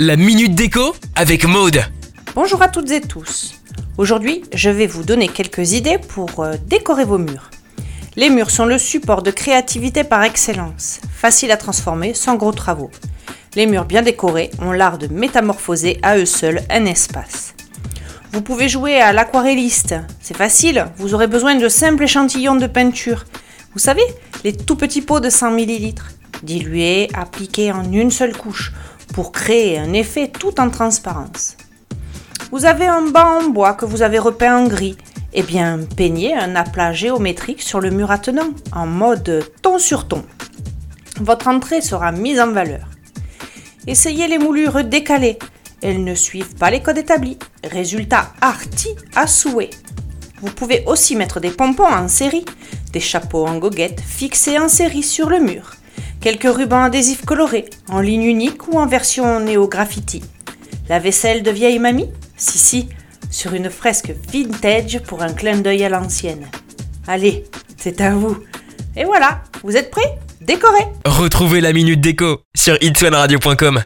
La minute déco avec Maude. Bonjour à toutes et tous. Aujourd'hui, je vais vous donner quelques idées pour euh, décorer vos murs. Les murs sont le support de créativité par excellence, facile à transformer sans gros travaux. Les murs bien décorés ont l'art de métamorphoser à eux seuls un espace. Vous pouvez jouer à l'aquarelliste, c'est facile, vous aurez besoin de simples échantillons de peinture. Vous savez, les tout petits pots de 100 ml, dilués, appliqués en une seule couche pour créer un effet tout en transparence. Vous avez un banc en bois que vous avez repeint en gris. Eh bien, peignez un aplat géométrique sur le mur attenant, en mode ton sur ton. Votre entrée sera mise en valeur. Essayez les moulures décalées. Elles ne suivent pas les codes établis. Résultat arty à souhait. Vous pouvez aussi mettre des pompons en série, des chapeaux en goguette fixés en série sur le mur quelques rubans adhésifs colorés, en ligne unique ou en version néo-graffiti. La vaisselle de vieille mamie Si, si, sur une fresque vintage pour un clin d'œil à l'ancienne. Allez, c'est à vous. Et voilà, vous êtes prêts? Décorez Retrouvez la minute déco sur itswanradio.com.